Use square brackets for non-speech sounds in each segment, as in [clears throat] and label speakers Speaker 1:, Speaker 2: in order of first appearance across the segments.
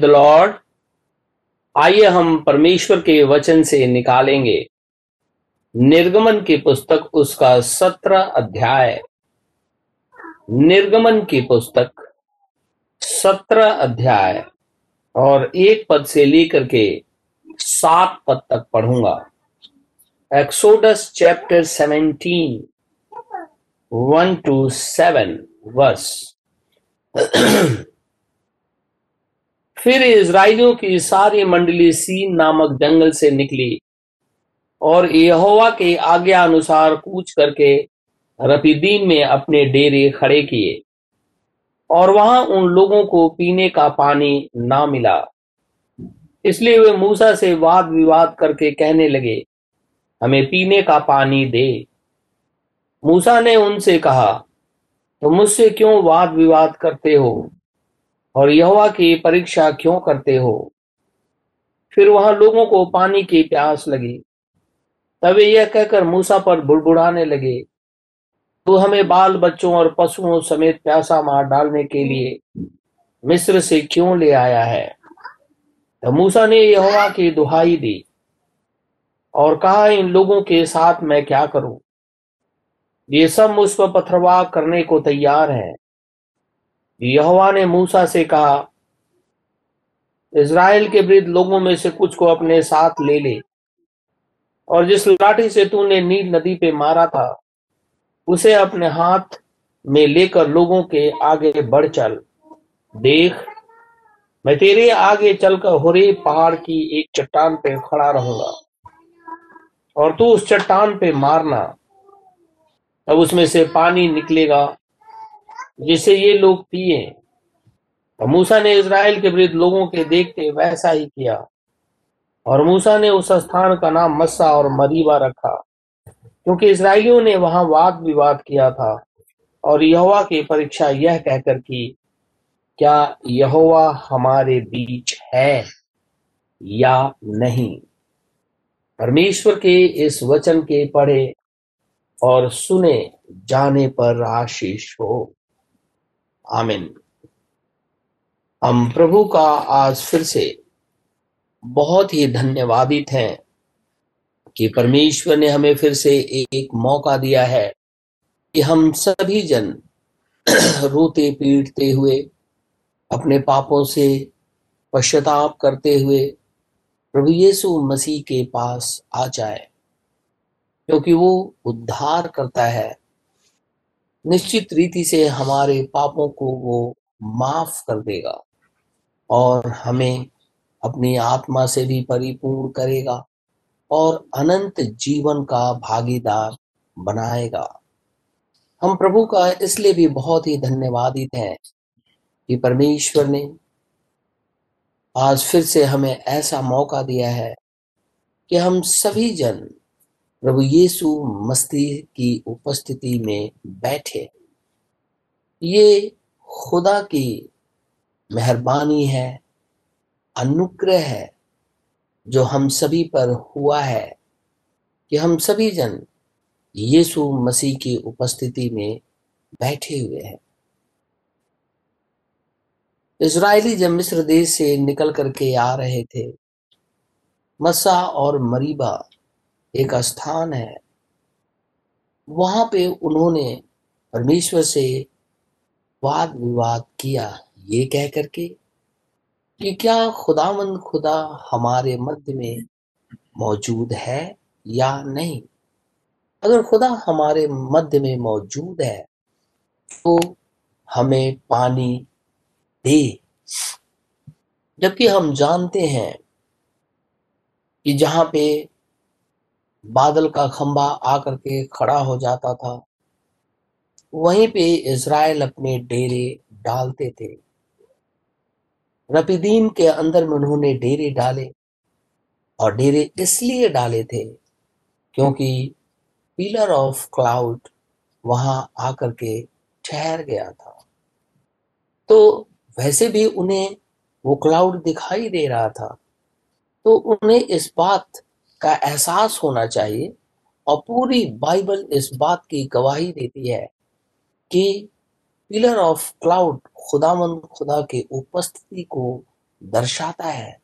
Speaker 1: The Lord आइए हम परमेश्वर के वचन से निकालेंगे। निर्गमन की पुस्तक उसका सत्रह अध्याय। निर्गमन की पुस्तक सत्रह अध्याय। और एक पद से लेकर के सात पद तक पढ़ूँगा। Exodus chapter seventeen one two seven verse फिर इज़राइलियों की सारी मंडली सीन नामक जंगल से निकली और यहोवा के आज्ञा अनुसार कूच करके रपीदीन में अपने डेरे खड़े किए और वहाँ उन लोगों को पीने का पानी ना मिला। इसलिए वे मूसा से वाद विवाद करके कहने लगे, हमें पीने का पानी दे। मूसा ने उनसे कहा तो मुझसे क्यों वाद विवाद करते हो? और यहोवा की परीक्षा क्यों करते हो? फिर वहाँ लोगों को पानी की प्यास लगी। तब यह कहकर मूसा पर बुड़बुड़ाने लगे, तू हमें बाल बच्चों और पशुओं समेत प्यासा मार डालने के लिए मिस्र से क्यों ले आया है? तो मूसा ने यहोवा की दुहाई दी और कहा, इन लोगों के साथ मैं क्या करूँ? ये सब मुझ पर पथरवाह करने को तैयार हैं। यहोवा ने मूसा से कहा, इज़राइल के वृद्ध लोगों में से कुछ को अपने साथ ले ले। और जिस लाठी से तूने नील नदी पे मारा था, उसे अपने हाथ में लेकर लोगों के आगे बढ़ चल। देख, मैं तेरे आगे चलकर होरे पहाड़ की एक चट्टान पे खड़ा रहूँगा, और तू उस चट्टान पे मारना। तब उसमें से पानी निकलेगा जिसे ये लोग पिए। तो मूसा ने इज़राइल के वृद्ध लोगों के देखते वैसा ही किया। और मूसा ने उस स्थान का नाम मस्सा और मरीबा रखा, क्योंकि इसराइलियों ने वहाँ वाद विवाद किया था। और यहोवा की परीक्षा यह कहकर की, क्या यहोवा हमारे बीच है या नहीं? परमेश्वर के इस वचन के पढ़े और सुने जाने पर आशीष हो। आमिन। हम प्रभु का आज फिर से बहुत ही धन्यवादित हैं कि परमेश्वर ने हमें फिर से एक मौका दिया है कि हम सभी जन [clears throat] रोते पीटते हुए, अपने पापों से पश्चाताप करते हुए प्रभु यीशु मसीह के पास आ जाए, क्योंकि वो उद्धार करता है। निश्चित रीति से हमारे पापों को वो माफ़ कर देगा और हमें अपनी आत्मा से भी परिपूर्ण करेगा और अनंत जीवन का भागीदार बनाएगा। हम प्रभु का इसलिए भी बहुत ही धन्यवादित हैं कि परमेश्वर ने आज फिर से हमें ऐसा मौका दिया है कि हम सभी जन प्रभु यीशु मसीह की उपस्थिति में बैठे। ये खुदा की मेहरबानी है, अनुग्रह है, जो हम सभी पर हुआ है कि हम सभी जन यीशु मसीह की उपस्थिति में बैठे हुए हैं। इसराइली जब मिस्र देश से निकल करके आ रहे थे। मसा और मरीबा एक स्थान है। वहाँ पे उन्होंने परमेश्वर से वाद विवाद किया, ये कह करके कि क्या खुदामंद खुदा हमारे मध्य में मौजूद है या नहीं? अगर खुदा हमारे मध्य में मौजूद है तो हमें पानी दे। जबकि हम जानते हैं कि जहाँ पे बादल का खंबा आकर के खड़ा हो जाता था। वहीं पे इज़राइल अपने डेरे डालते थे। रपीदीन के अंदर में उन्होंने डेरे डाले और डेरे इसलिए डाले थे क्योंकि पिलर ऑफ़ क्लाउड वहाँ आकर के ठहर गया था। तो वैसे भी उन्हें वो क्लाउड दिखाई दे रहा था। तो उन्हें इस बात का एहसास होना चाहिए और पूरी बाइबल इस बात की गवाही देती है कि पिलर ऑफ़ क्लाउड खुदामंद खुदा के उपस्थिति को दर्शाता है।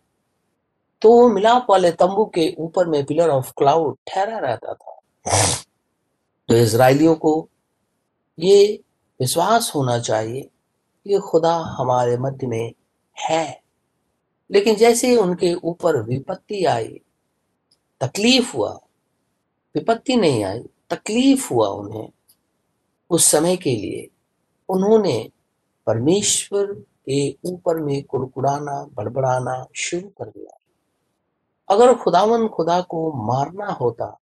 Speaker 1: तो मिलाप वाले तंबू के ऊपर में पिलर ऑफ़ क्लाउड ठहरा रहता था। तो इसराइलियों को ये विश्वास होना चाहिए कि खुदा हमारे मध्य में है। लेकिन जैसे उनके ऊपर विपत्ति आई तकलीफ़ हुआ, विपत्ति नहीं आई, तकलीफ़ हुआ उन्हें। उस समय के लिए उन्होंने परमेश्वर के ऊपर में कुड़कुड़ाना, बड़बड़ाना शुरू कर दिया। अगर खुदावन खुदा को मारना होता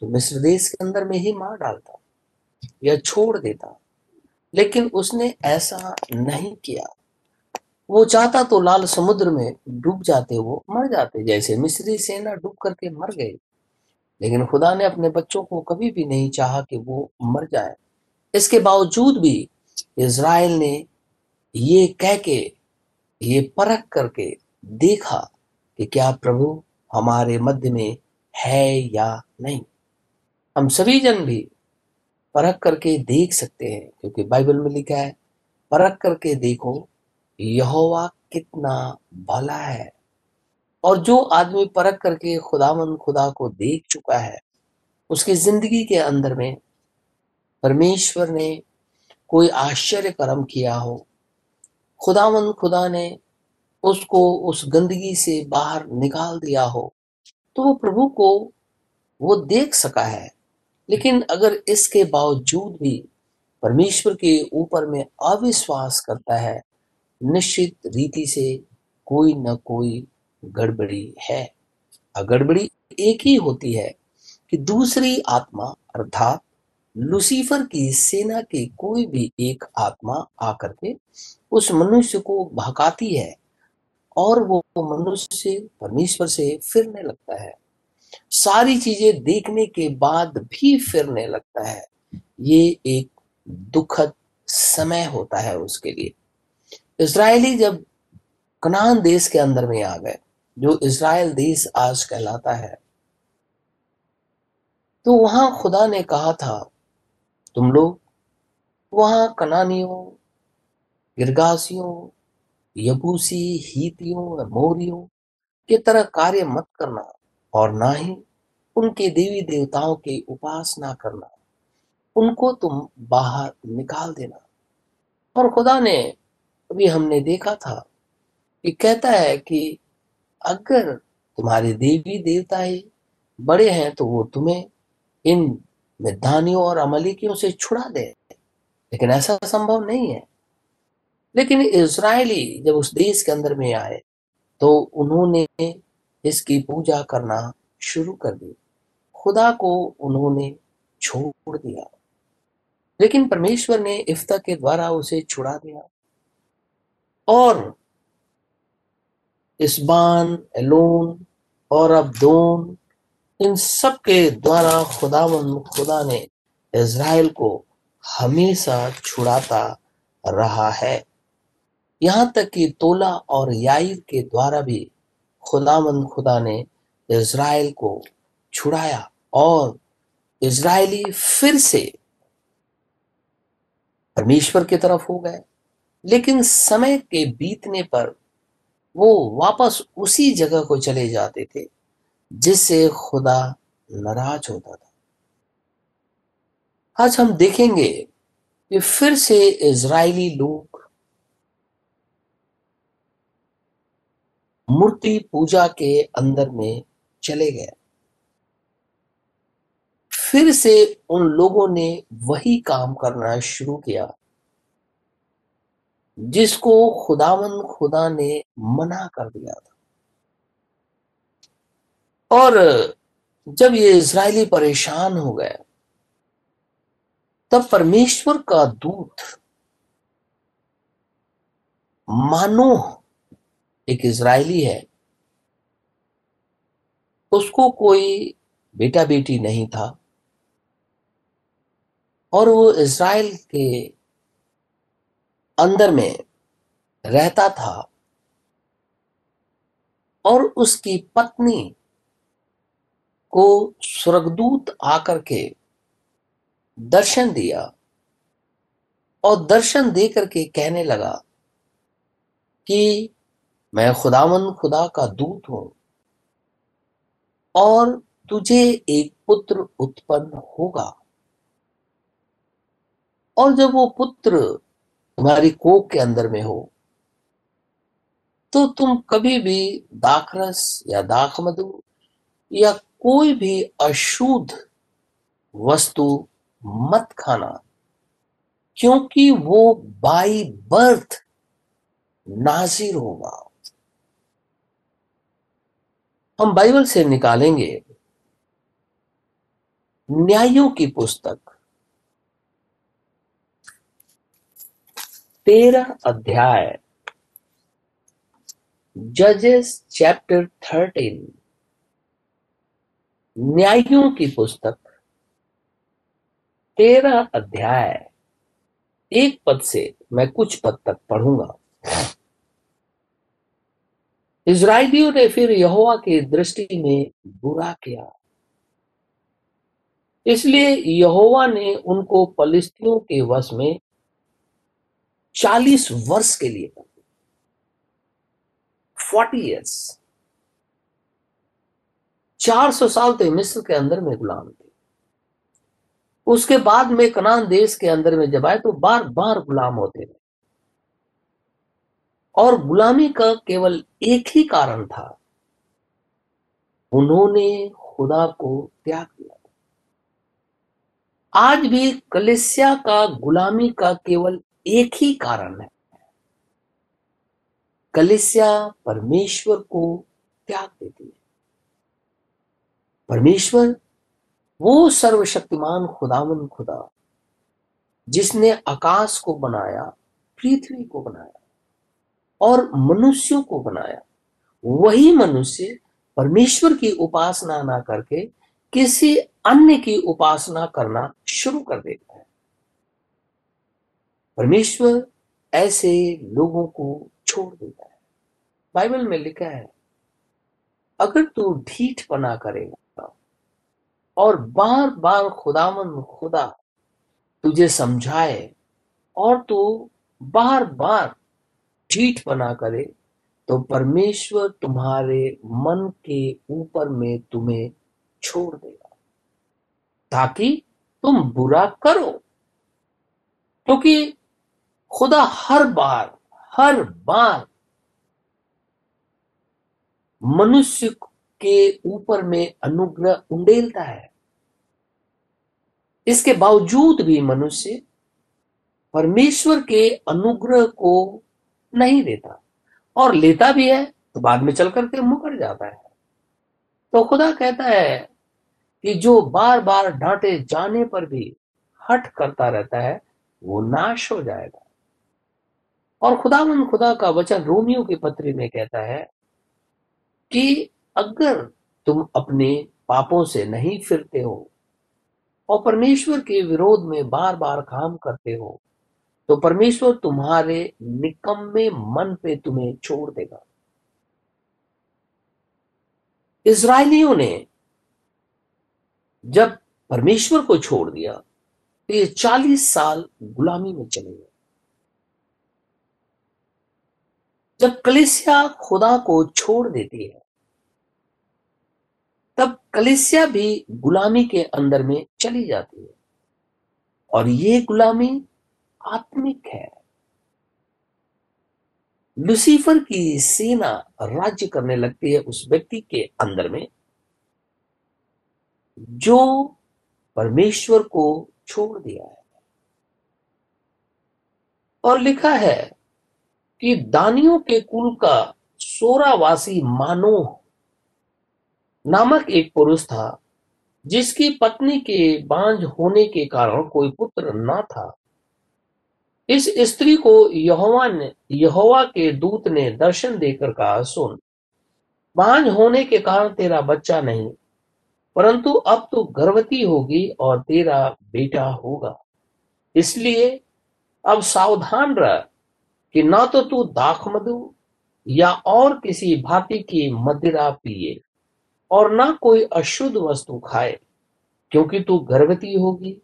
Speaker 1: तो मिस्र देश के अंदर में ही मार डालता या छोड़ देता। लेकिन उसने ऐसा नहीं किया। वो चाहता तो लाल समुद्र में डूब जाते, वो मर जाते, जैसे मिस्री सेना डूब करके मर गई। लेकिन खुदा ने अपने बच्चों को कभी भी नहीं चाहा कि वो मर जाए। इसके बावजूद भी इज़राइल ने ये कह के, ये परख करके देखा कि क्या प्रभु हमारे मध्य में है या नहीं। हम सभी जन भी परख करके देख सकते हैं, क्योंकि बाइबल में लिखा है, परख करके देखो यहोवा कितना भला है। और जो आदमी परख करके खुदावन खुदा को देख चुका है, उसकी ज़िंदगी के अंदर में परमेश्वर ने कोई आश्चर्य कर्म किया हो खुदावन खुदा ने उसको उस गंदगी से बाहर निकाल दिया हो तो वो प्रभु को वो देख सका है। लेकिन अगर इसके बावजूद भी परमेश्वर के ऊपर में अविश्वास करता है निश्चित रीति से कोई न कोई गड़बड़ी है। गड़बड़ी एक ही होती है कि दूसरी आत्मा, अर्थात लुसीफर की सेना की कोई भी एक आत्मा आकर के उस मनुष्य को भकाती है और वो मनुष्य परमेश्वर से फिरने लगता है। सारी चीज़ें देखने के बाद भी फिरने लगता है। ये एक दुखद समय होता है उसके लिए। इसराइली जब कनान देश के अंदर में आ गए, जो इसराइल देश आज कहलाता है तो वहाँ खुदा ने कहा था, तुम लोग वहाँ कनानियों, गिरगासियों, यबूसी, हीतियों मोरियों की तरह कार्य मत करना और ना ही उनके देवी देवताओं की उपासना करना। उनको तुम बाहर निकाल देना। और खुदा ने अभी हमने देखा था कि कहता है कि अगर तुम्हारे देवी देवता ही बड़े हैं तो वो तुम्हें इन मिधानियों और अमलिकियों से छुड़ा दे। लेकिन ऐसा संभव नहीं है। लेकिन इसराइली जब उस देश के अंदर में आए तो उन्होंने इसकी पूजा करना शुरू कर दी। खुदा को उन्होंने छोड़ दिया। लेकिन परमेश्वर ने इफ्ता के द्वारा उसे छुड़ा दिया। और इसबान, एलोन और अब्दोन, इन सब के द्वारा खुदावन, खुदा ने इज़राइल को हमेशा छुड़ाता रहा है। यहाँ तक कि तोला और याइर के द्वारा भी खुदामंद खुदा ने इज़राइल को छुड़ाया और इज़राइली फिर से परमेश्वर की तरफ़ हो गए। लेकिन समय के बीतने पर वो वापस उसी जगह को चले जाते थे, जिससे खुदा नाराज़ होता था। आज हम देखेंगे कि फिर से इज़राइली लोग मूर्ति पूजा के अंदर में चले गए। फिर से उन लोगों ने वही काम करना शुरू किया। जिसको खुदावन खुदा ने मना कर दिया था। और जब ये इसराइली परेशान हो गए, तब परमेश्वर का दूत मानो एक इसराइली है, उसको कोई बेटा बेटी नहीं था, और वो इसराइल के अंदर में रहता था और उसकी पत्नी को स्वर्गदूत आकर के दर्शन दिया और दर्शन दे करके कहने लगा कि मैं खुदावन खुदा का दूत हूँ और तुझे एक पुत्र उत्पन्न होगा। और जब वो पुत्र तुम्हारी कोख के अंदर में हो तो तुम कभी भी दाखरस या दाख मधु या कोई भी अशुद्ध वस्तु मत खाना, क्योंकि वो बाई बर्थ नाजिर होगा। हम बाइबल से निकालेंगे न्यायों की पुस्तक तेरह अध्याय। जजेस चैप्टर थर्टीन न्यायों की पुस्तक। तेरह अध्याय। एक पद से मैं कुछ पद तक पढ़ूँगा। इसराइलियों ने फिर यहोवा की दृष्टि में बुरा किया। इसलिए यहोवा ने उनको पलिस्तियों के वश में चालीस वर्ष के लिए फोर्टी ईयर्स चार सौ साल तो मिस्र के अंदर में गुलाम थे। उसके बाद में कनान देश के अंदर में जब आए तो बार बार गुलाम होते थे और गुलामी का केवल एक ही कारण था, उन्होंने खुदा को त्याग दिया। आज भी कलेसिया का गुलामी का केवल एक ही कारण है। कलिसिया परमेश्वर को त्याग देती है। परमेश्वर वो सर्वशक्तिमान खुदावन खुदा, जिसने आकाश को बनाया, पृथ्वी को बनाया और मनुष्यों को बनाया। वही मनुष्य परमेश्वर की उपासना ना करके किसी अन्य की उपासना करना शुरू कर देता है। परमेश्वर ऐसे लोगों को छोड़ देता है। बाइबल में लिखा है, अगर तू ढीठ पना करेगा और बार बार खुदावन खुदा तुझे समझाए और तू बार बार ठीक बना करे तो परमेश्वर तुम्हारे मन के ऊपर में तुम्हें छोड़ देगा। ताकि तुम बुरा करो, क्योंकि खुदा हर बार हर बार मनुष्य के ऊपर में अनुग्रह उंडेलता है। इसके बावजूद भी मनुष्य परमेश्वर के अनुग्रह को नहीं देता और लेता भी है तो बाद में चल करके मुकर जाता है। तो खुदा कहता है कि जो बार बार डांटे जाने पर भी हट करता रहता है, वो नाश हो जाएगा। और खुदावन खुदा का वचन रोमियो की पत्री में कहता है कि अगर तुम अपने पापों से नहीं फिरते हो और परमेश्वर के विरोध में बार बार काम करते हो तो परमेश्वर तुम्हारे निकम्मे मन पे तुम्हें छोड़ देगा। इसराइलियों ने जब परमेश्वर को छोड़ दिया तो ये चालीस साल गुलामी में चले गए। जब कलिसिया खुदा को छोड़ देती है, तब कलिसिया भी गुलामी के अंदर में चली जाती है। और ये गुलामी आत्मिक है। लुसीफर की सेना राज्य करने लगती है उस व्यक्ति के अंदर में, जो परमेश्वर को छोड़ दिया है। और लिखा है कि दानियों के कुल का सोरावासी मानोह नामक एक पुरुष था, जिसकी पत्नी के बांझ होने के कारण कोई पुत्र न था। इस स्त्री को यहोवा ने, यहोवा के दूत ने दर्शन देकर कहा, सुन, बांझ होने के कारण तेरा बच्चा नहीं, परंतु अब तू गर्भवती होगी और तेरा बेटा होगा। इसलिए अब सावधान रह कि ना तो तू दाख मधु या और किसी भांति की मदिरा पिए, और ना कोई अशुद्ध वस्तु खाए, क्योंकि तू गर्भवती होगी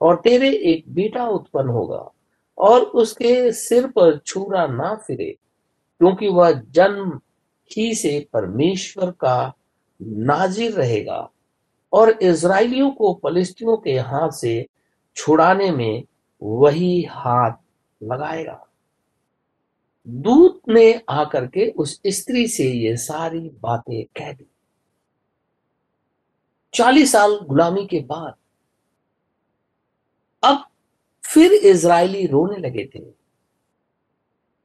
Speaker 1: और तेरे एक बेटा उत्पन्न होगा, और उसके सिर पर छुरा ना फिरे, क्योंकि वह जन्म ही से परमेश्वर का नाजिर रहेगा, और इसराइलियों को फलिस्तियों के हाथ से छुड़ाने में वही हाथ लगाएगा। दूत ने आकर के उस स्त्री से ये सारी बातें कह दी। चालीस साल गुलामी के बाद अब फिर इज़राइली रोने लगे थे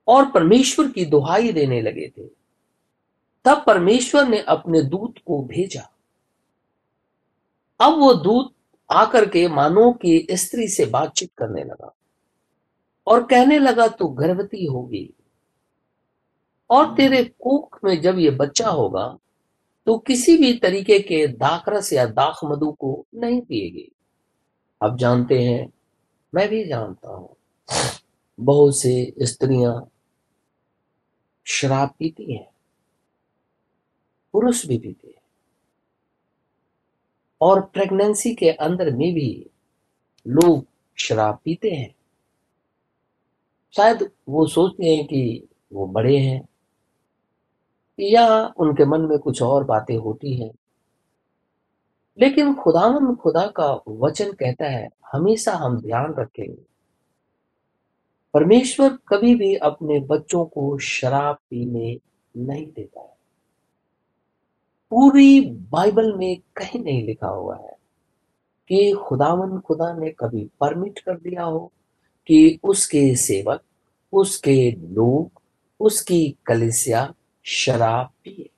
Speaker 1: और परमेश्वर की दुहाई देने लगे थे। तब परमेश्वर ने अपने दूत को भेजा। अब वो दूत आकर के मानो की स्त्री से बातचीत करने लगा और कहने लगा, तू गर्भवती होगी और तेरे कोख में जब ये बच्चा होगा तो किसी भी तरीके के दाखरस या दाख मधु को नहीं पिएगी। अब जानते हैं, मैं भी जानता हूँ। बहुत से स्त्रियाँ शराब पीती हैं, पुरुष भी पीते हैं, और प्रेगनेंसी के अंदर में भी लोग शराब पीते हैं। शायद वो सोचते हैं कि वो बड़े हैं या उनके मन में कुछ और बातें होती हैं। लेकिन खुदावन खुदा का वचन कहता है, हमेशा हम ध्यान रखेंगे परमेश्वर कभी भी अपने बच्चों को शराब पीने नहीं देता है। पूरी बाइबल में कहीं नहीं लिखा हुआ है कि खुदावन खुदा ने कभी परमिट कर दिया हो कि उसके सेवक, उसके लोग, उसकी कलिसिया शराब पिए।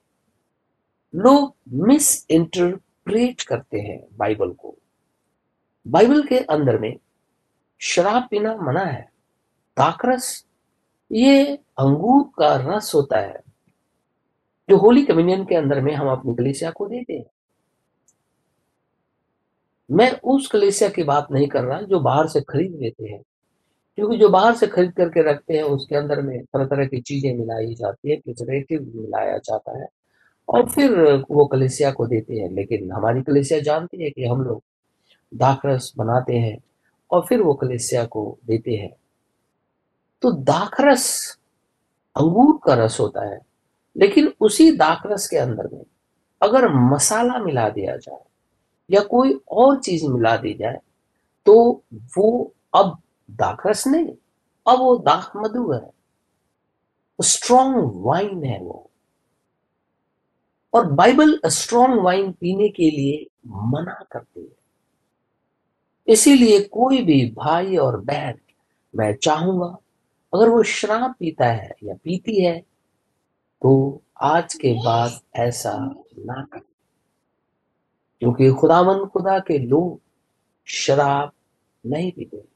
Speaker 1: लोग मिस इंटरप्रेट करते हैं बाइबल को। बाइबल के अंदर में शराब पीना मना है। दाखरस ये अंगूर का रस होता है जो होली कम्युनियन के अंदर में हम अपनी कलेसिया को देते हैं। मैं उस कलेसिया की बात नहीं कर रहा जो बाहर से खरीद लेते हैं। क्योंकि जो बाहर से खरीद करके रखते हैं, उसके अंदर में तरह तरह की चीज़ें मिलाई जाती है प्रिजर्वेटिव मिलाया जाता है। और फिर वो कलेसिया को देते हैं, लेकिन हमारी कलेसिया जानती है कि हम लोग दाखरस बनाते हैं और फिर वो कलेसिया को देते हैं। तो दाखरस अंगूर का रस होता है, लेकिन उसी दाखरस के अंदर में अगर मसाला मिला दिया जाए या कोई और चीज़ मिला दी जाए तो वो अब दाखरस नहीं, अब वो दाख मधु है। स्ट्रॉन्ग वाइन है वो। और बाइबल स्ट्रॉन्ग वाइन पीने के लिए मना करती है। इसीलिए कोई भी भाई और बहन, मैं चाहूँगा, अगर वो शराब पीता है या पीती है तो आज के बाद ऐसा ना कर। क्योंकि खुदावन खुदा के लोग शराब नहीं पीते।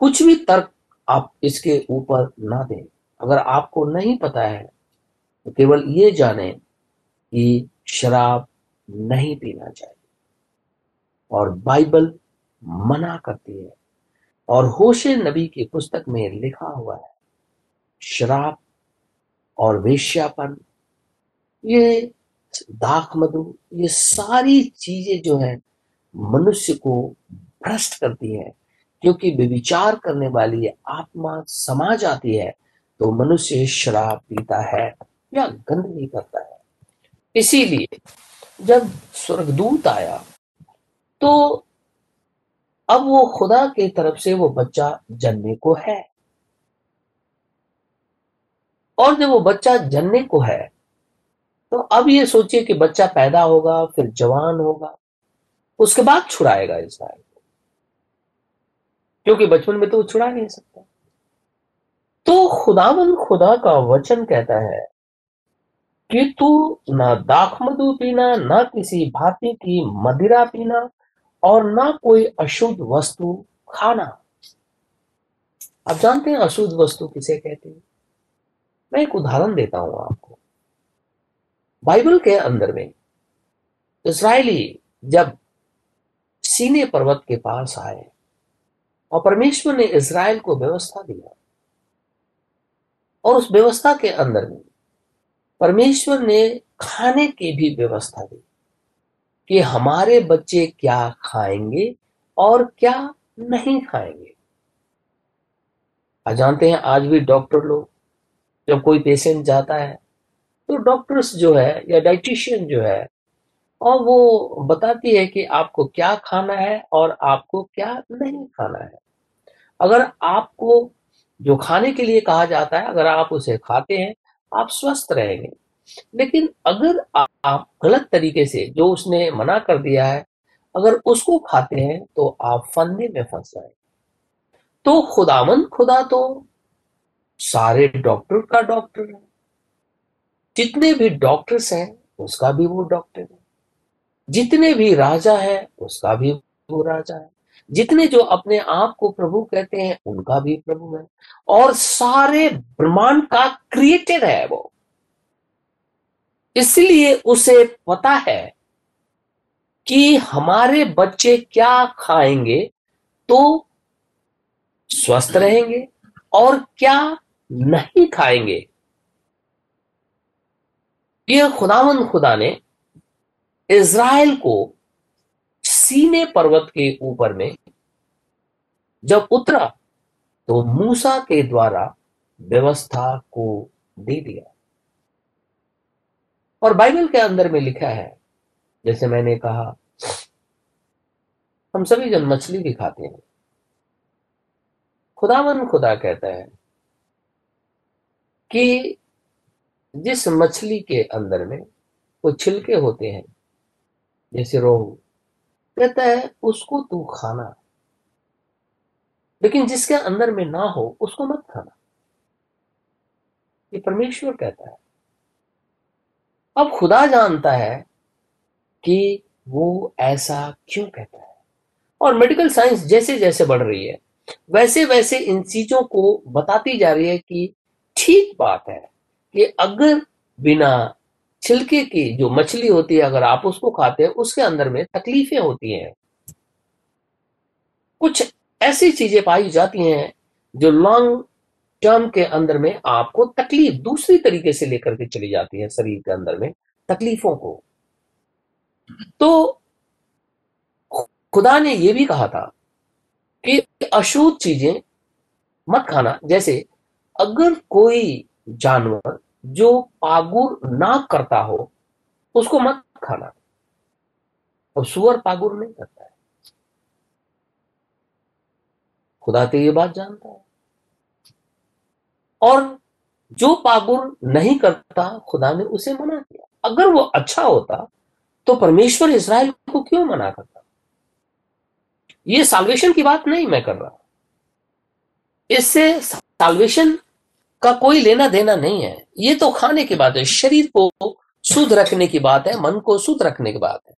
Speaker 1: कुछ भी तर्क आप इसके ऊपर ना दें। अगर आपको नहीं पता है तो केवल ये जाने कि शराब नहीं पीना चाहिए। और बाइबल मना करती है। और होशे नबी की पुस्तक में लिखा हुआ है, शराब और वेश्यापन, ये दाख मधु, ये सारी चीज़ें जो है, मनुष्य को भ्रष्ट करती है। क्योंकि विचार करने वाली आत्मा समा जाती है तो मनुष्य शराब पीता है या गंदगी करता है। इसीलिए जब स्वर्गदूत आया तो अब वो खुदा के तरफ़ से वो बच्चा जन्मे को है। और जब वो बच्चा जनने को है तो अब ये सोचिए कि बच्चा पैदा होगा, फिर जवान होगा, उसके बाद छुड़ाएगा इसराइल। क्योंकि बचपन में तो वो छुड़ा नहीं सकता। तो खुदावन खुदा का वचन कहता है कि तू ना दाख मधु पीना, ना किसी भांति की मदिरा पीना और ना कोई अशुद्ध वस्तु खाना। आप जानते हैं अशुद्ध वस्तु किसे कहते हैं? मैं एक उदाहरण देता हूँ आपको। बाइबल के अंदर में इसराइली जब सीने पर्वत के पास आए और परमेश्वर ने इसराइल को व्यवस्था दिया और उस व्यवस्था के अंदर में परमेश्वर ने खाने की भी व्यवस्था दी कि हमारे बच्चे क्या खाएँगे और क्या नहीं खाएँगे। जानते हैं, आज भी डॉक्टर लोग, जब कोई पेशेंट जाता है तो डॉक्टर्स जो है या डाइटिशियन जो है और वो बताती है कि आपको क्या खाना है और आपको क्या नहीं खाना है। अगर आपको जो खाने के लिए कहा जाता है, अगर आप उसे खाते हैं, आप स्वस्थ रहेंगे। लेकिन अगर आप गलत तरीके से जो उसने मना कर दिया है, अगर उसको खाते हैं तो आप फंदे में फंस जाएँगे। तो खुदामंद खुदा तो सारे डॉक्टर का डॉक्टर है। जितने भी डॉक्टर्स हैं, उसका भी वो डॉक्टर है। जितने भी राजा है, उसका भी वो राजा है। जितने जो अपने आप को प्रभु कहते हैं, उनका भी प्रभु है। और सारे ब्रह्मांड का क्रिएटर है वो। इसलिए उसे पता है कि हमारे बच्चे क्या खाएँगे तो स्वस्थ रहेंगे और क्या नहीं खाएँगे। यह खुदावन खुदा ने इज़राइल को सीने पर्वत के ऊपर में जब उतरा तो मूसा के द्वारा व्यवस्था को दे दिया। और बाइबल के अंदर में लिखा है, जैसे मैंने कहा, हम सभी जन मछली भी खाते हैं। खुदावन खुदा कहता है कि जिस मछली के अंदर में वो छिलके होते हैं जैसे रोहू। कहता है, उसको तू खाना। लेकिन जिसके अंदर में ना हो, उसको मत खाना। ये परमेश्वर कहता है। अब खुदा जानता है कि वो ऐसा क्यों कहता है। और मेडिकल साइंस जैसे जैसे बढ़ रही है वैसे वैसे इन चीज़ों को बताती जा रही है कि ठीक बात है कि अगर बिना छिलके की जो मछली होती है, अगर आप उसको खाते हैं, उसके अंदर में तकलीफें होती हैं। कुछ ऐसी चीज़ें पाई जाती हैं, जो लॉन्ग टर्म के अंदर में आपको तकलीफ़, दूसरी तरीके से लेकर के चली जाती है शरीर के अंदर में, तकलीफों को। तो खुदा ने यह भी कहा था कि अशुद्ध चीज़ें मत खाना। जैसे, अगर कोई जानवर जो पागुर ना करता हो, उसको मत खाना। और सुअर पागुर नहीं करता है। खुदा तो ये बात जानता है। और जो पागुर नहीं करता, खुदा ने उसे मना किया। अगर वो अच्छा होता तो परमेश्वर इसराइल को क्यों मना करता? ये साल्वेशन की बात नहीं मैं कर रहा। इससे साल्वेशन का कोई लेना देना नहीं है। ये तो खाने की बात है, शरीर को शुद्ध रखने की बात है, मन को शुद्ध रखने की बात है।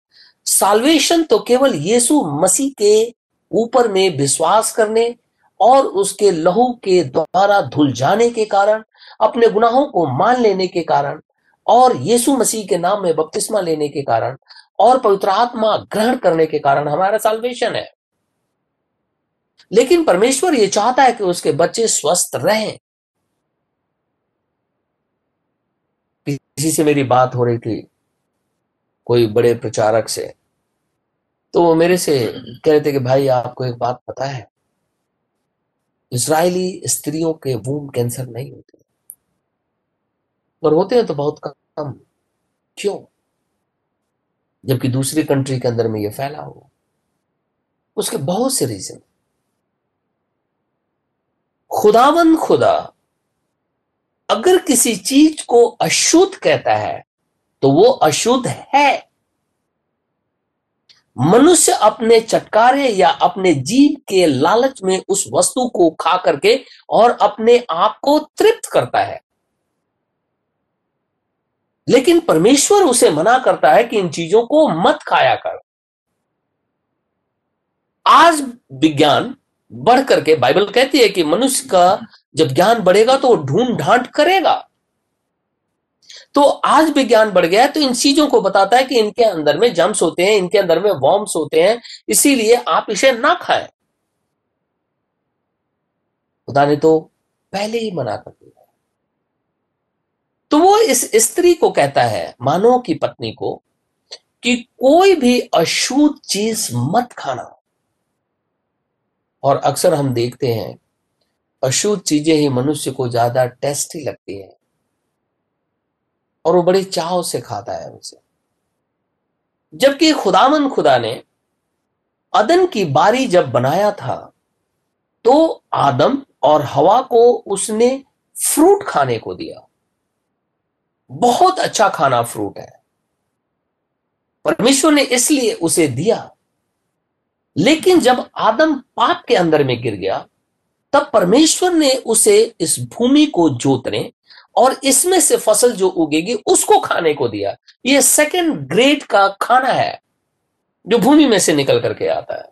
Speaker 1: साल्वेशन तो केवल यीशु मसीह के ऊपर में विश्वास करने और उसके लहू के द्वारा धुल जाने के कारण, अपने गुनाहों को मान लेने के कारण और यीशु मसीह के नाम में बपतिस्मा लेने के कारण और पवित्र आत्मा ग्रहण करने के कारण हमारा साल्वेशन है। लेकिन परमेश्वर ये चाहता है कि उसके बच्चे स्वस्थ रहें। किसी से मेरी बात हो रही थी कोई बड़े प्रचारक से तो वो मेरे से कह रहे थे कि भाई आपको एक बात पता है इसराइली स्त्रियों के वूम कैंसर नहीं होते। और होते हैं तो बहुत कम। क्यों? जबकि दूसरी कंट्री के अंदर में ये फैला हो उसके बहुत से रीजन खुदावन खुदा अगर किसी चीज़ को अशुद्ध कहता है तो वो अशुद्ध है। मनुष्य अपने चटकारे या अपने जीव के लालच में उस वस्तु को खा करके और अपने आप को तृप्त करता है। लेकिन परमेश्वर उसे मना करता है कि इन चीज़ों को मत खाया कर। आज विज्ञान बढ़ करके बाइबल कहती है कि मनुष्य का जब ज्ञान बढ़ेगा तो ढूंढ ढांट करेगा। तो आज विज्ञान बढ़ गया है तो इन चीज़ों को बताता है कि इनके अंदर में जम्स होते हैं, इनके अंदर में वॉर्म्स होते हैं, इसीलिए आप इसे ना खाएँ। खुदा ने तो पहले ही मना कर दिया तो वो इस स्त्री को कहता है, मानव की पत्नी को, कि कोई भी अशुद्ध चीज़ मत खाना। और अक्सर हम देखते हैं अशुद्ध चीज़ें ही मनुष्य को ज़्यादा टेस्टी लगती है। और वो बड़े चाव से खाता है उसे। जबकि खुदामन खुदा ने अदन की बारी जब बनाया था तो आदम और हवा को उसने फ्रूट खाने को दिया। बहुत अच्छा खाना फ्रूट है। परमेश्वर ने इसलिए उसे दिया। लेकिन जब आदम पाप के अंदर में गिर गया तब परमेश्वर ने उसे इस भूमि को जोतने और इसमें से फ़सल जो उगेगी, उसको खाने को दिया। ये सेकंड ग्रेड का खाना है, जो भूमि में से निकल करके आता है।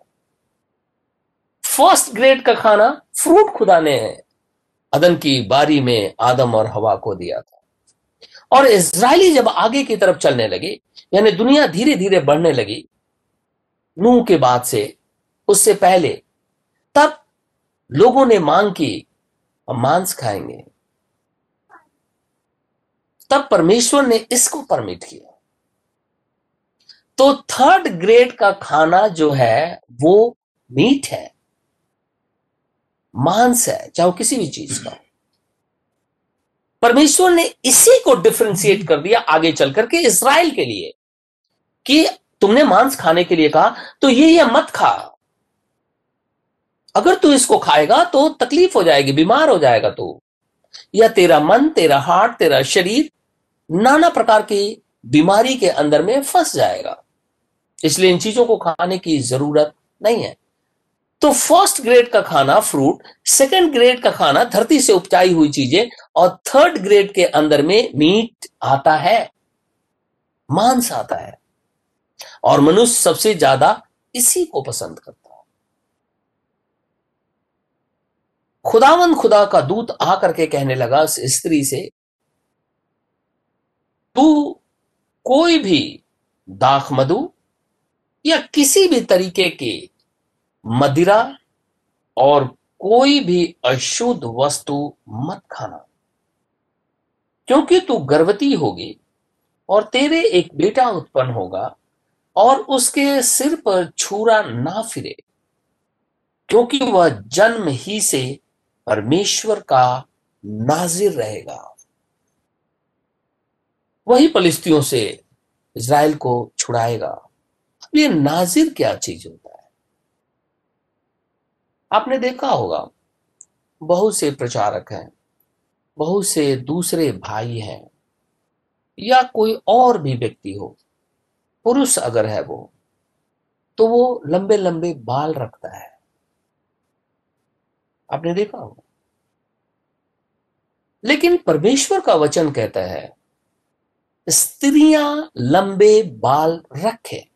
Speaker 1: फ़र्स्ट ग्रेड का खाना फ्रूट खुदा ने अदन की बारी में आदम और हवा को दिया था। और इसराइली जब आगे की तरफ़ चलने लगे, यानी दुनिया धीरे धीरे बढ़ने लगी, नूह के बाद से, उससे पहले, तब लोगों ने मांग की हम मांस खाएँगे। तब परमेश्वर ने इसको परमिट किया। तो थर्ड ग्रेड का खाना जो है, वो मीट है। मांस है, चाहे किसी भी चीज़ का परमेश्वर ने इसी को डिफ्रेंशिएट कर दिया आगे चल करके इसराइल के लिए कि तुमने मांस खाने के लिए कहा तो ये ये मत खा। अगर तू इसको खाएगा तो तकलीफ़ हो जाएगी, बीमार हो जाएगा तू। या तेरा मन, तेरा हार्ट, तेरा शरीर नाना प्रकार की बीमारी के अंदर में फंस जाएगा। इसलिए इन चीज़ों को खाने की ज़रूरत नहीं है। तो फ़र्स्ट ग्रेड का खाना फ्रूट, सेकंड ग्रेड का खाना धरती से उपचाई हुई चीज़ें, और थर्ड ग्रेड के अंदर में मीट आता है, मांस आता है। और मनुष्य सबसे ज़्यादा इसी को पसंद करता है खुदावन खुदा का दूत आकर के कहने लगा उस स्त्री से, तू कोई भी दाख मधु या किसी भी तरीके की मदिरा और कोई भी अशुद्ध वस्तु मत खाना, क्योंकि तू गर्भवती होगी और तेरे एक बेटा उत्पन्न होगा और उसके सिर पर छुरा ना फिरे, क्योंकि वह जन्म ही से परमेश्वर का नाजिर रहेगा। वही फलिस्तियों से इज़राइल को छुड़ाएगा। अब ये नाजिर क्या चीज़ होता है? आपने देखा होगा, बहुत से प्रचारक हैं, बहुत से दूसरे भाई हैं, या कोई और भी व्यक्ति हो, पुरुष अगर है वो तो वो लंबे लंबे बाल रखता है। आपने देखा होगा। लेकिन परमेश्वर का वचन कहता है, स्त्रियाँ लंबे बाल रखे।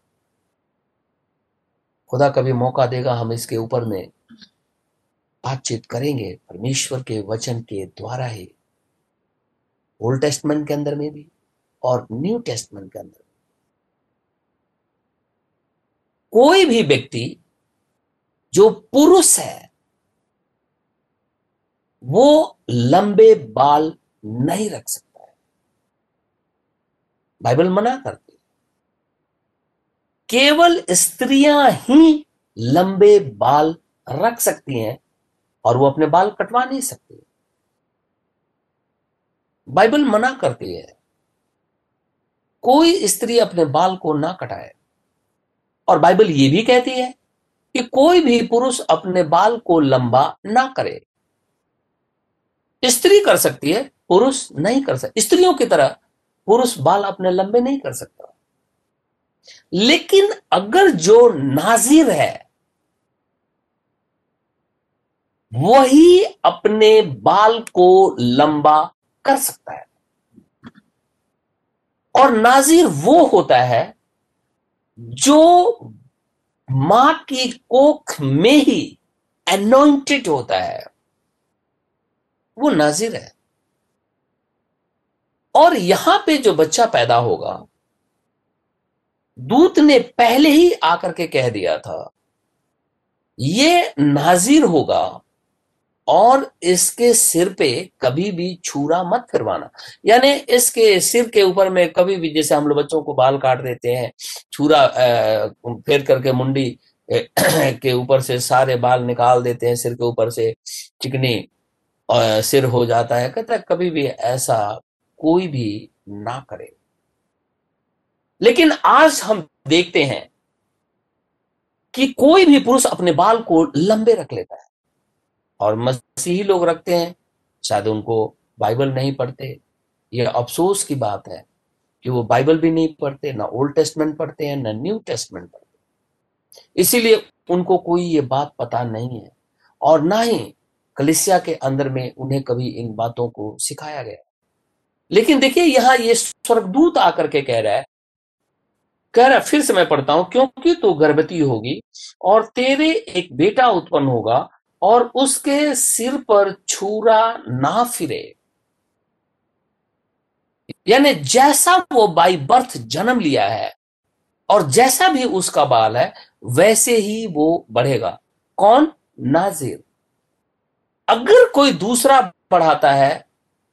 Speaker 1: खुदा कभी मौका देगा हम इसके ऊपर में बातचीत करेंगे, परमेश्वर के वचन के द्वारा ही। ओल्ड टेस्टमेंट के अंदर में भी और न्यू टेस्टमेंट के अंदर कोई भी व्यक्ति जो पुरुष है वो लंबे बाल नहीं रख सकता है। बाइबल मना करती केवल स्त्रियाँ ही लंबे बाल रख सकती हैं और वो अपने बाल कटवा नहीं सकती। बाइबल मना करती है, कोई स्त्री अपने बाल को ना कटाए। और बाइबल ये भी कहती है कि कोई भी पुरुष अपने बाल को लंबा ना करे। स्त्री कर सकती है, पुरुष नहीं कर सकती। स्त्रियों की तरह पुरुष बाल अपने लंबे नहीं कर सकता। लेकिन अगर जो नाजिर है, वही अपने बाल को लंबा कर सकता है। और नाजिर वो होता है, जो माँ की कोख में ही एनोइंटेड होता है। वो नाजिर है। और यहाँ पे जो बच्चा पैदा होगा, दूत ने पहले ही आकर के कह दिया था, ये नाजिर होगा और इसके सिर पे कभी भी छुरा मत फिरवाना। यानी इसके सिर के ऊपर में कभी भी, जैसे हम लोग बच्चों को बाल काट देते हैं, छुरा फेर करके मुंडी [clears throat] के ऊपर से सारे बाल निकाल देते हैं, सिर के ऊपर से चिकनी सिर हो जाता है, कहता है, कभी भी ऐसा कोई भी ना करे। लेकिन आज हम देखते हैं कि कोई भी पुरुष अपने बाल को लंबे रख लेता है और मसीही लोग रखते हैं, शायद उनको बाइबल नहीं पढ़ते। यह अफसोस की बात है कि वो बाइबल भी नहीं पढ़ते, ना ओल्ड टेस्टमेंट पढ़ते हैं, ना न्यू टेस्टमेंट पढ़ते इसीलिए उनको कोई ये बात पता नहीं है और ना ही कलिसिया के अंदर में उन्हें कभी इन बातों को सिखाया गया। लेकिन देखिए, यहाँ ये स्वर्गदूत आकर के कह रहा है, कह रहा फिर से मैं पढ़ता हूँ, क्योंकि तू गर्भवती होगी और तेरे एक बेटा उत्पन्न होगा और उसके सिर पर छूरा ना फिरे। यानी जैसा वो बाई बर्थ जन्म लिया है और जैसा भी उसका बाल है, वैसे ही वो बढ़ेगा। कौन? नाजिर। अगर कोई दूसरा बढ़ाता है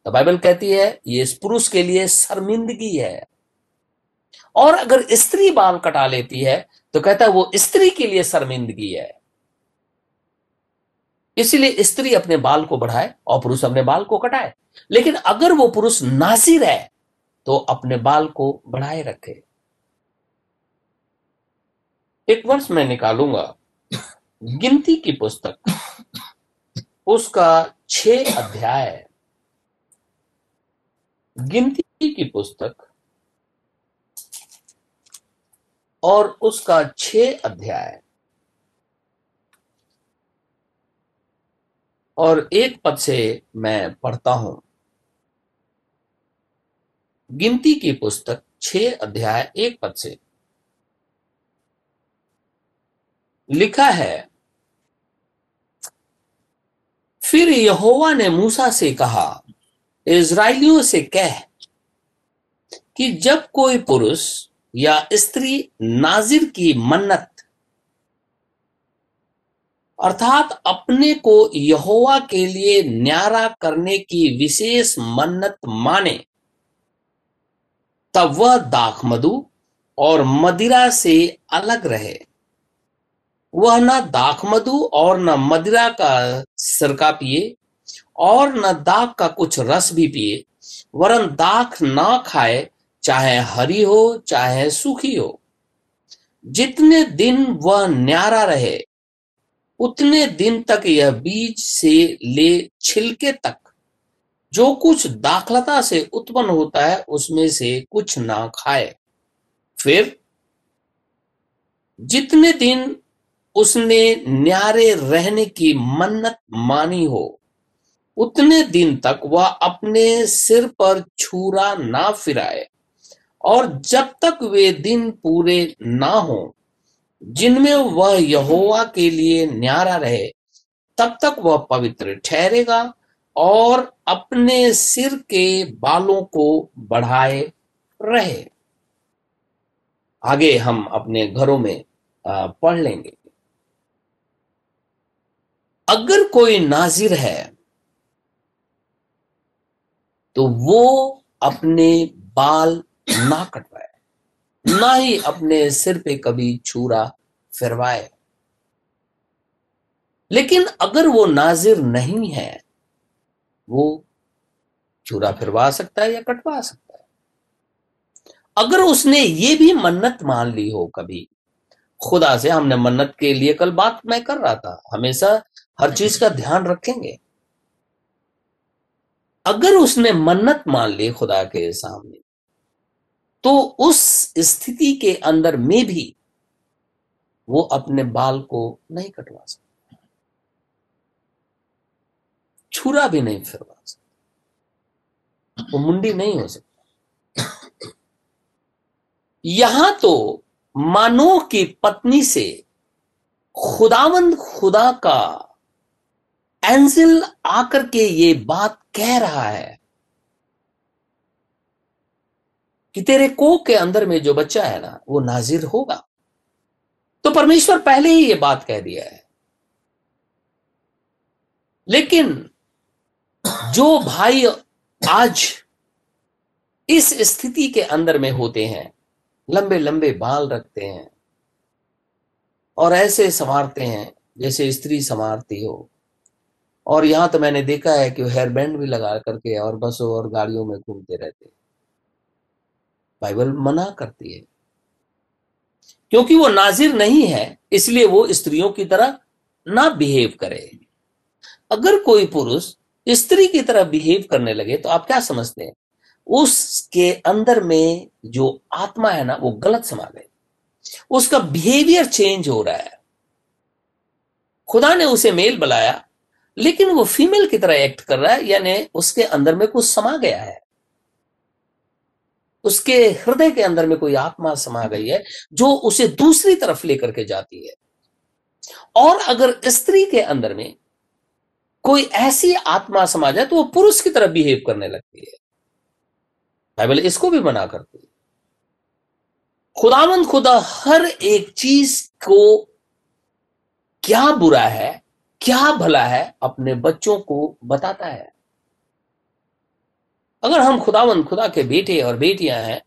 Speaker 1: तो बाइबल कहती है, ये इस पुरुष के लिए शर्मिंदगी है। और अगर स्त्री बाल कटा लेती है तो कहता है वो स्त्री के लिए शर्मिंदगी है। इसीलिए स्त्री अपने बाल को बढ़ाए और पुरुष अपने बाल को कटाए। लेकिन अगर वो पुरुष नासिर है तो अपने बाल को बढ़ाए रखे। एक वर्ष मैं निकालूँगा गिनती की पुस्तक। उसका छ अध्याय गिनती की पुस्तक और उसका छ अध्याय और एक पद से मैं पढ़ता हूँ। गिनती की पुस्तक छ अध्याय एक पद से। लिखा है फिर यहोवा ने मूसा से कहा इसराइलियों से कह कि जब कोई पुरुष या स्त्री नाजिर की मन्नत, अर्थात अपने को यहोवा के लिए न्यारा करने की विशेष मन्नत माने, तब वह दाख मधु और मदिरा से अलग रहे। वह न दाख मधु और न मदिरा का सिरका पिए और न दाख का कुछ रस भी पिए, वरन दाख ना खाए, चाहे हरी हो, चाहे सूखी हो। जितने दिन वह न्यारा रहे, उतने दिन तक यह बीज से ले छिलके तक। जो कुछ दाखलता से उत्पन्न होता है, उसमें से कुछ ना खाए। फिर, जितने दिन उसने न्यारे रहने की मन्नत मानी हो। उतने दिन तक वह अपने सिर पर छुरा ना फिराए, और जब तक वे दिन पूरे ना हो, जिनमें वह यहोवा के लिए न्यारा रहे, तब तक वह पवित्र ठहरेगा और अपने सिर के बालों को बढ़ाए रहे। आगे हम अपने घरों में पढ़ लेंगे। अगर कोई नाजिर है तो वो अपने बाल ना कटवाए, ना ही अपने सिर पे कभी छूरा फिरवाए। लेकिन अगर वो नाजिर नहीं है, वो छूरा फिरवा सकता है या कटवा सकता है। अगर उसने ये भी मन्नत मान ली हो कभी, खुदा से हमने मन्नत के लिए कल बात मैं कर रहा था, हमेशा हर चीज़ का ध्यान रखेंगे। अगर उसने मन्नत मान ली खुदा के सामने तो उस स्थिति के अंदर में भी वो अपने बाल को नहीं कटवा सकता। छुरा भी नहीं फिरवा सकता। वो मुंडी नहीं हो सकता। यहाँ तो मानो की पत्नी से खुदावंद खुदा का एंजिल आकर के ये बात कह रहा है कि तेरे कोक के अंदर में जो बच्चा है ना, वो नाजिर होगा। तो परमेश्वर पहले ही ये बात कह दिया है। लेकिन जो भाई आज इस स्थिति के अंदर में होते हैं लंबे लंबे बाल रखते हैं और ऐसे संवारते हैं जैसे स्त्री संवारती हो और यहाँ तो मैंने देखा है कि वो हेयर बैंड भी लगा करके और बसों और गाड़ियों में घूमते रहते बाइबल मना करती है। क्योंकि वो नाजिर नहीं है, इसलिए वो स्त्रियों की तरह ना बिहेव करे। अगर कोई पुरुष स्त्री की तरह बिहेव करने लगे तो आप क्या समझते हैं? उसके अंदर में जो आत्मा है ना, वो गलत समा गई उसका बिहेवियर चेंज हो रहा है। खुदा ने उसे मेल बुलाया लेकिन वो फीमेल की तरह एक्ट कर रहा है, यानी उसके अंदर में कुछ समा गया है। उसके हृदय के अंदर में कोई आत्मा समा गई है, जो उसे दूसरी तरफ़ लेकर के जाती है। और अगर स्त्री के अंदर में कोई ऐसी आत्मा समा जाए तो वो पुरुष की तरफ़ बिहेव करने लगती है। बाइबल इसको भी मना करती है। खुदावंद खुदा हर एक चीज़ को क्या बुरा है क्या भला है अपने बच्चों को बताता है? अगर हम खुदावन खुदा के बेटे और बेटियाँ हैं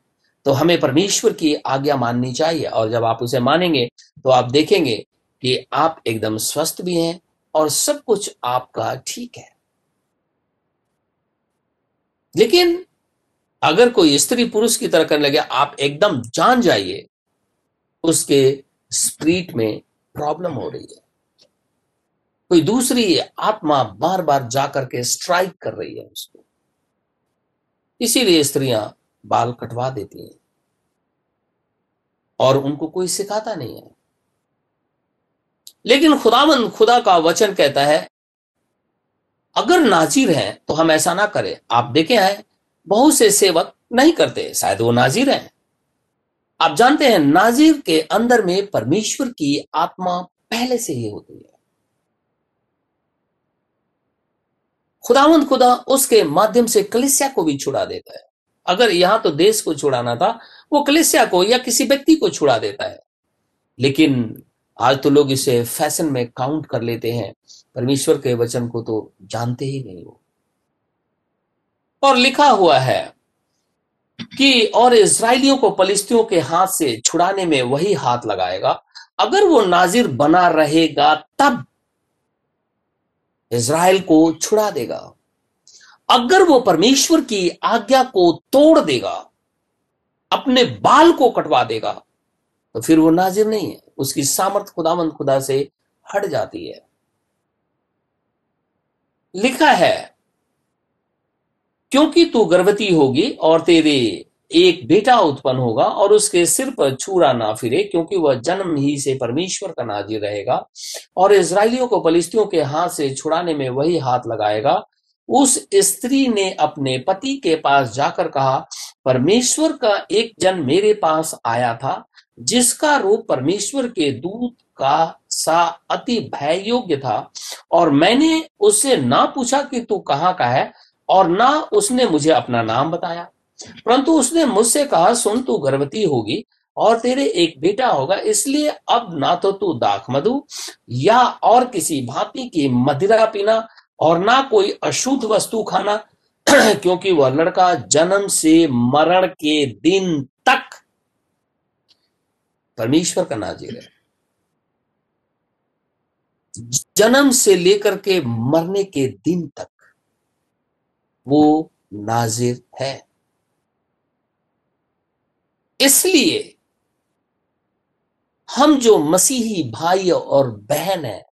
Speaker 1: तो हमें परमेश्वर की आज्ञा माननी चाहिए। और जब आप उसे मानेंगे तो आप देखेंगे कि आप एकदम स्वस्थ भी हैं और सब कुछ आपका ठीक है। लेकिन अगर कोई स्त्री पुरुष की तरह करने लगे, आप एकदम जान जाइए, उसके स्प्रीट में प्रॉब्लम हो रही है। कोई दूसरी आत्मा बार बार जाकर के स्ट्राइक कर रही है उसको। इसीलिए स्त्रियाँ बाल कटवा देती हैं। और उनको कोई सिखाता नहीं है। लेकिन खुदावन खुदा का वचन कहता है, अगर नाजिर हैं तो हम ऐसा ना करें। आप देखे हैं बहुत से सेवक नहीं करते, शायद वो नाजिर हैं। आप जानते हैं, नाजिर के अंदर में परमेश्वर की आत्मा पहले से ही होती है। खुदावंद खुदा उसके माध्यम से कलिसिया को भी छुड़ा देता है। अगर यहाँ तो देश को छुड़ाना था, वो कलिसिया को या किसी व्यक्ति को छुड़ा देता है। लेकिन आज तो लोग इसे फ़ैशन में काउंट कर लेते हैं। परमेश्वर के वचन को तो जानते ही नहीं हो और लिखा हुआ है कि और इसराइलियों को फलिस्तियों के हाथ से छुड़ाने में वही हाथ लगाएगा। अगर वो नाजिर बना रहेगा, तब इसराइल को छुड़ा देगा। अगर वो परमेश्वर की आज्ञा को तोड़ देगा, अपने बाल को कटवा देगा तो फिर वो नाजिर नहीं है। उसकी सामर्थ खुदामंद खुदा से हट जाती है। लिखा है, क्योंकि तू गर्भवती होगी और तेरे एक बेटा उत्पन्न होगा और उसके सिर पर छूरा ना फिरे, क्योंकि वह जन्म ही से परमेश्वर का नाजिर रहेगा और इसराइलियों को फलिस्तियों के हाथ से छुड़ाने में वही हाथ लगाएगा। उस स्त्री ने अपने पति के पास जाकर कहा, परमेश्वर का एक जन मेरे पास आया था, जिसका रूप परमेश्वर के दूत का सा अति भय योग्य था, और मैंने उससे ना पूछा कि तू कहाँ का है, और ना उसने मुझे अपना नाम बताया। परंतु उसने मुझसे कहा, सुन, तू गर्भवती होगी और तेरे एक बेटा होगा, इसलिए अब ना तो तू दाख मधु या और किसी भांति की मदिरा पीना और ना कोई अशुद्ध वस्तु खाना, [clears throat] क्योंकि वह लड़का जन्म से मरण के दिन तक परमेश्वर का नाजिर है। जन्म से लेकर के मरने के दिन तक वो नाजिर है। इसलिए हम जो मसीही भाई और बहन है,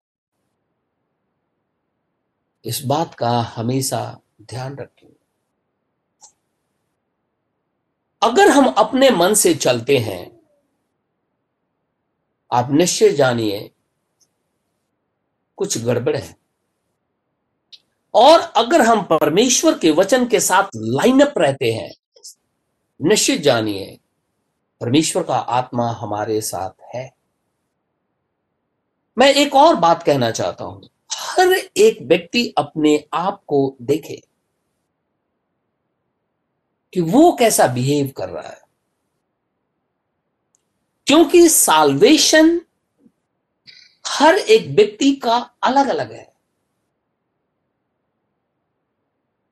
Speaker 1: इस बात का हमेशा ध्यान रखें। अगर हम अपने मन से चलते हैं, आप निश्चय जानिए, कुछ गड़बड़ है। और अगर हम परमेश्वर के वचन के साथ लाइनअप रहते हैं निश्चित जानिए परमेश्वर का आत्मा हमारे साथ है। मैं एक और बात कहना चाहता हूँ। हर एक व्यक्ति अपने आप को देखे कि वो कैसा बिहेव कर रहा है। क्योंकि साल्वेशन हर एक व्यक्ति का अलग अलग है।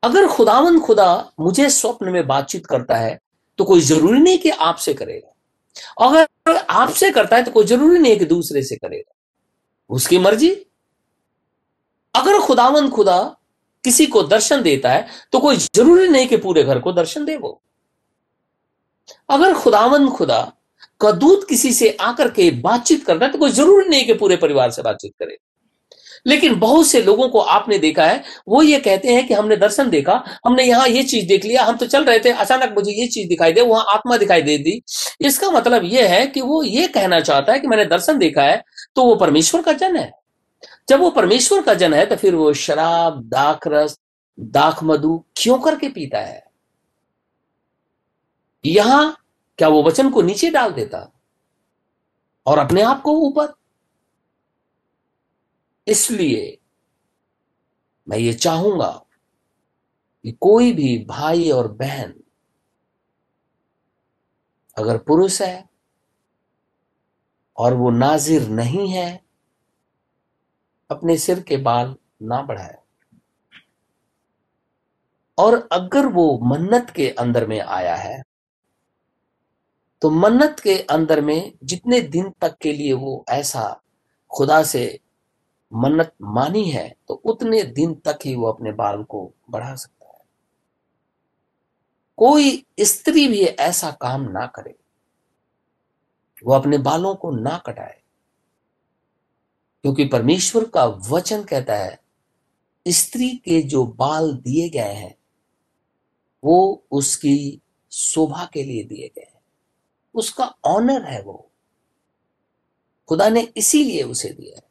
Speaker 1: अगर खुदावन खुदा मुझे स्वप्न में बातचीत करता है तो कोई ज़रूरी नहीं कि आपसे करेगा। अगर आपसे करता है तो कोई ज़रूरी नहीं कि दूसरे से करेगा। उसकी मर्ज़ी। अगर खुदावन खुदा किसी को दर्शन देता है तो कोई ज़रूरी नहीं कि पूरे घर को दर्शन दे वो। अगर खुदावन खुदा का दूत किसी से आकर के बातचीत करना है तो कोई ज़रूरी नहीं कि पूरे परिवार से बातचीत करे। लेकिन बहुत से लोगों को आपने देखा है, वो ये कहते हैं कि हमने दर्शन देखा, हमने यहाँ ये चीज़ देख लिया, हम तो चल रहे थे, अचानक मुझे ये चीज़ दिखाई दे, वहाँ आत्मा दिखाई दे दी। इसका मतलब ये है कि वो ये कहना चाहता है कि मैंने दर्शन देखा है तो वो परमेश्वर का जन है। जब वो परमेश्वर का जन है तो फिर वो शराब, दाख रस, दाख मधु क्यों करके पीता है? यहाँ क्या वो वचन को नीचे डाल देता? और अपने आप को ऊपर इसलिए मैं ये चाहूँगा कि कोई भी भाई और बहन अगर पुरुष है और वो नाजिर नहीं है, अपने सिर के बाल ना बढ़ाए। और अगर वो मन्नत के अंदर में आया है तो मन्नत के अंदर में जितने दिन तक के लिए वो ऐसा खुदा से मन्नत मानी है तो उतने दिन तक ही वो अपने बाल को बढ़ा सकता है। कोई स्त्री भी ऐसा काम ना करे, वो अपने बालों को ना कटाए, क्योंकि परमेश्वर का वचन कहता है, स्त्री के जो बाल दिए गए हैं, वो उसकी शोभा के लिए दिए गए हैं। उसका ऑनर है वो। खुदा ने इसीलिए उसे दिया है।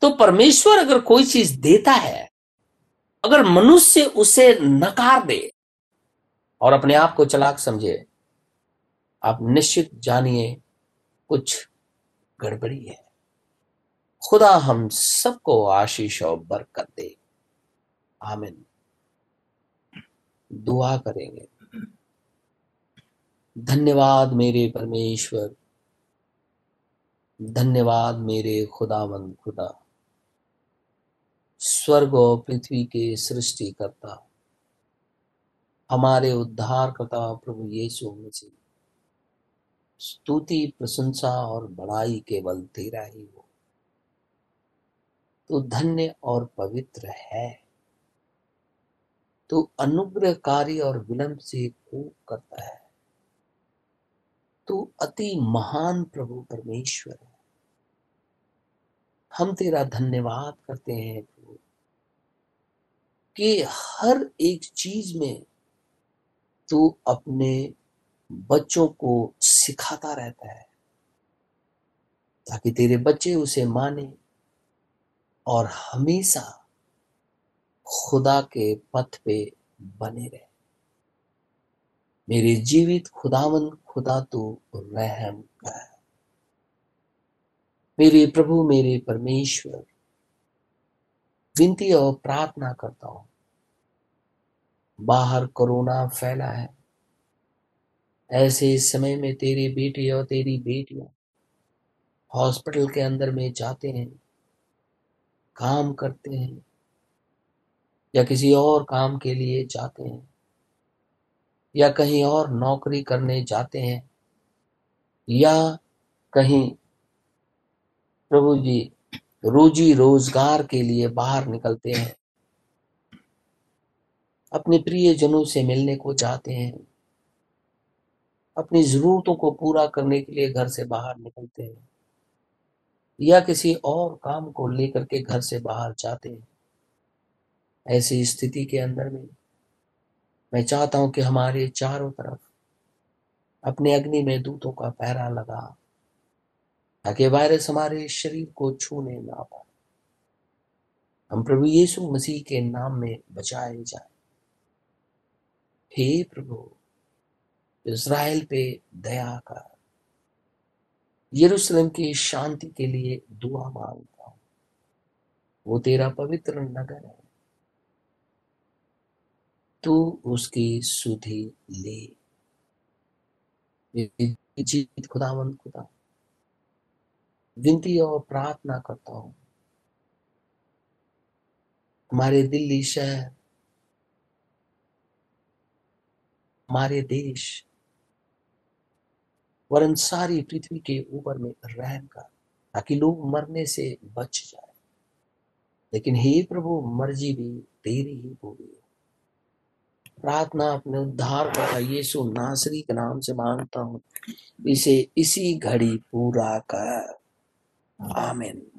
Speaker 1: तो परमेश्वर अगर कोई चीज़ देता है, अगर मनुष्य उसे नकार दे और अपने आप को चलाक समझे, आप निश्चित जानिए कुछ गड़बड़ी है। खुदा हम सबको आशीष और बरकत दे। आमिन। दुआ करेंगे। धन्यवाद मेरे परमेश्वर। धन्यवाद मेरे खुदावंद खुदा। स्वर्ग और पृथ्वी के सृष्टि करता हमारे उद्धार करता प्रभु यीशु मसीह, स्तुति, प्रशंसा और बड़ाई केवल तेरा ही हो। तो धन्य और पवित्र है। तो अनुग्रहकारी और विलंब से खूब करता है। तो अति महान प्रभु, परमेश्वर है। हम तेरा धन्यवाद करते हैं प्रभु, कि हर एक चीज़ में तू अपने बच्चों को सिखाता रहता है, ताकि तेरे बच्चे उसे माने और हमेशा खुदा के पथ पे बने रहे। मेरे जीवित खुदावन खुदा तो रहम कर मेरे प्रभु, मेरे परमेश्वर, विनती और प्रार्थना करता हूँ। बाहर कोरोना फैला है। ऐसे समय में तेरे बेटे और तेरी बेटियाँ हॉस्पिटल के अंदर में जाते हैं, काम करते हैं या किसी और काम के लिए जाते हैं। या कहीं और नौकरी करने जाते हैं, या कहीं प्रभु जी रोजी रोज़गार के लिए बाहर निकलते हैं, अपने प्रिय जनों से मिलने को जाते हैं, अपनी जरूरतों को पूरा करने के लिए घर से बाहर निकलते हैं, या किसी और काम को लेकर के घर से बाहर जाते हैं, ऐसी स्थिति के अंदर में मैं चाहता हूँ कि हमारे चारों तरफ़ अपने अग्नि में दूतों का पैरा लगा, ताकि वायरस हमारे शरीर को छूने ना पाए। हम प्रभु यीशु मसीह के नाम में बचाए जाए। हे प्रभु, इज़राइल पे दया कर। यरूशलेम की शांति के लिए दुआ माँगता हूँ। वो तेरा पवित्र नगर है। तू उसकी सुधि ले। जीत खुदावंत खुदा, विनती और प्रार्थना करता हूँ। हमारे दिल्ली शहर, हमारे देश, वरन सारी पृथ्वी के ऊपर में रहन कर, ताकि लोग मरने से बच जाए। लेकिन हे प्रभु, मर्ज़ी भी तेरी ही पूरी प्रार्थना अपने उद्धार का यीशु नासरी के नाम से माँगता हूँ। इसे इसी घड़ी पूरा कर। आमीन।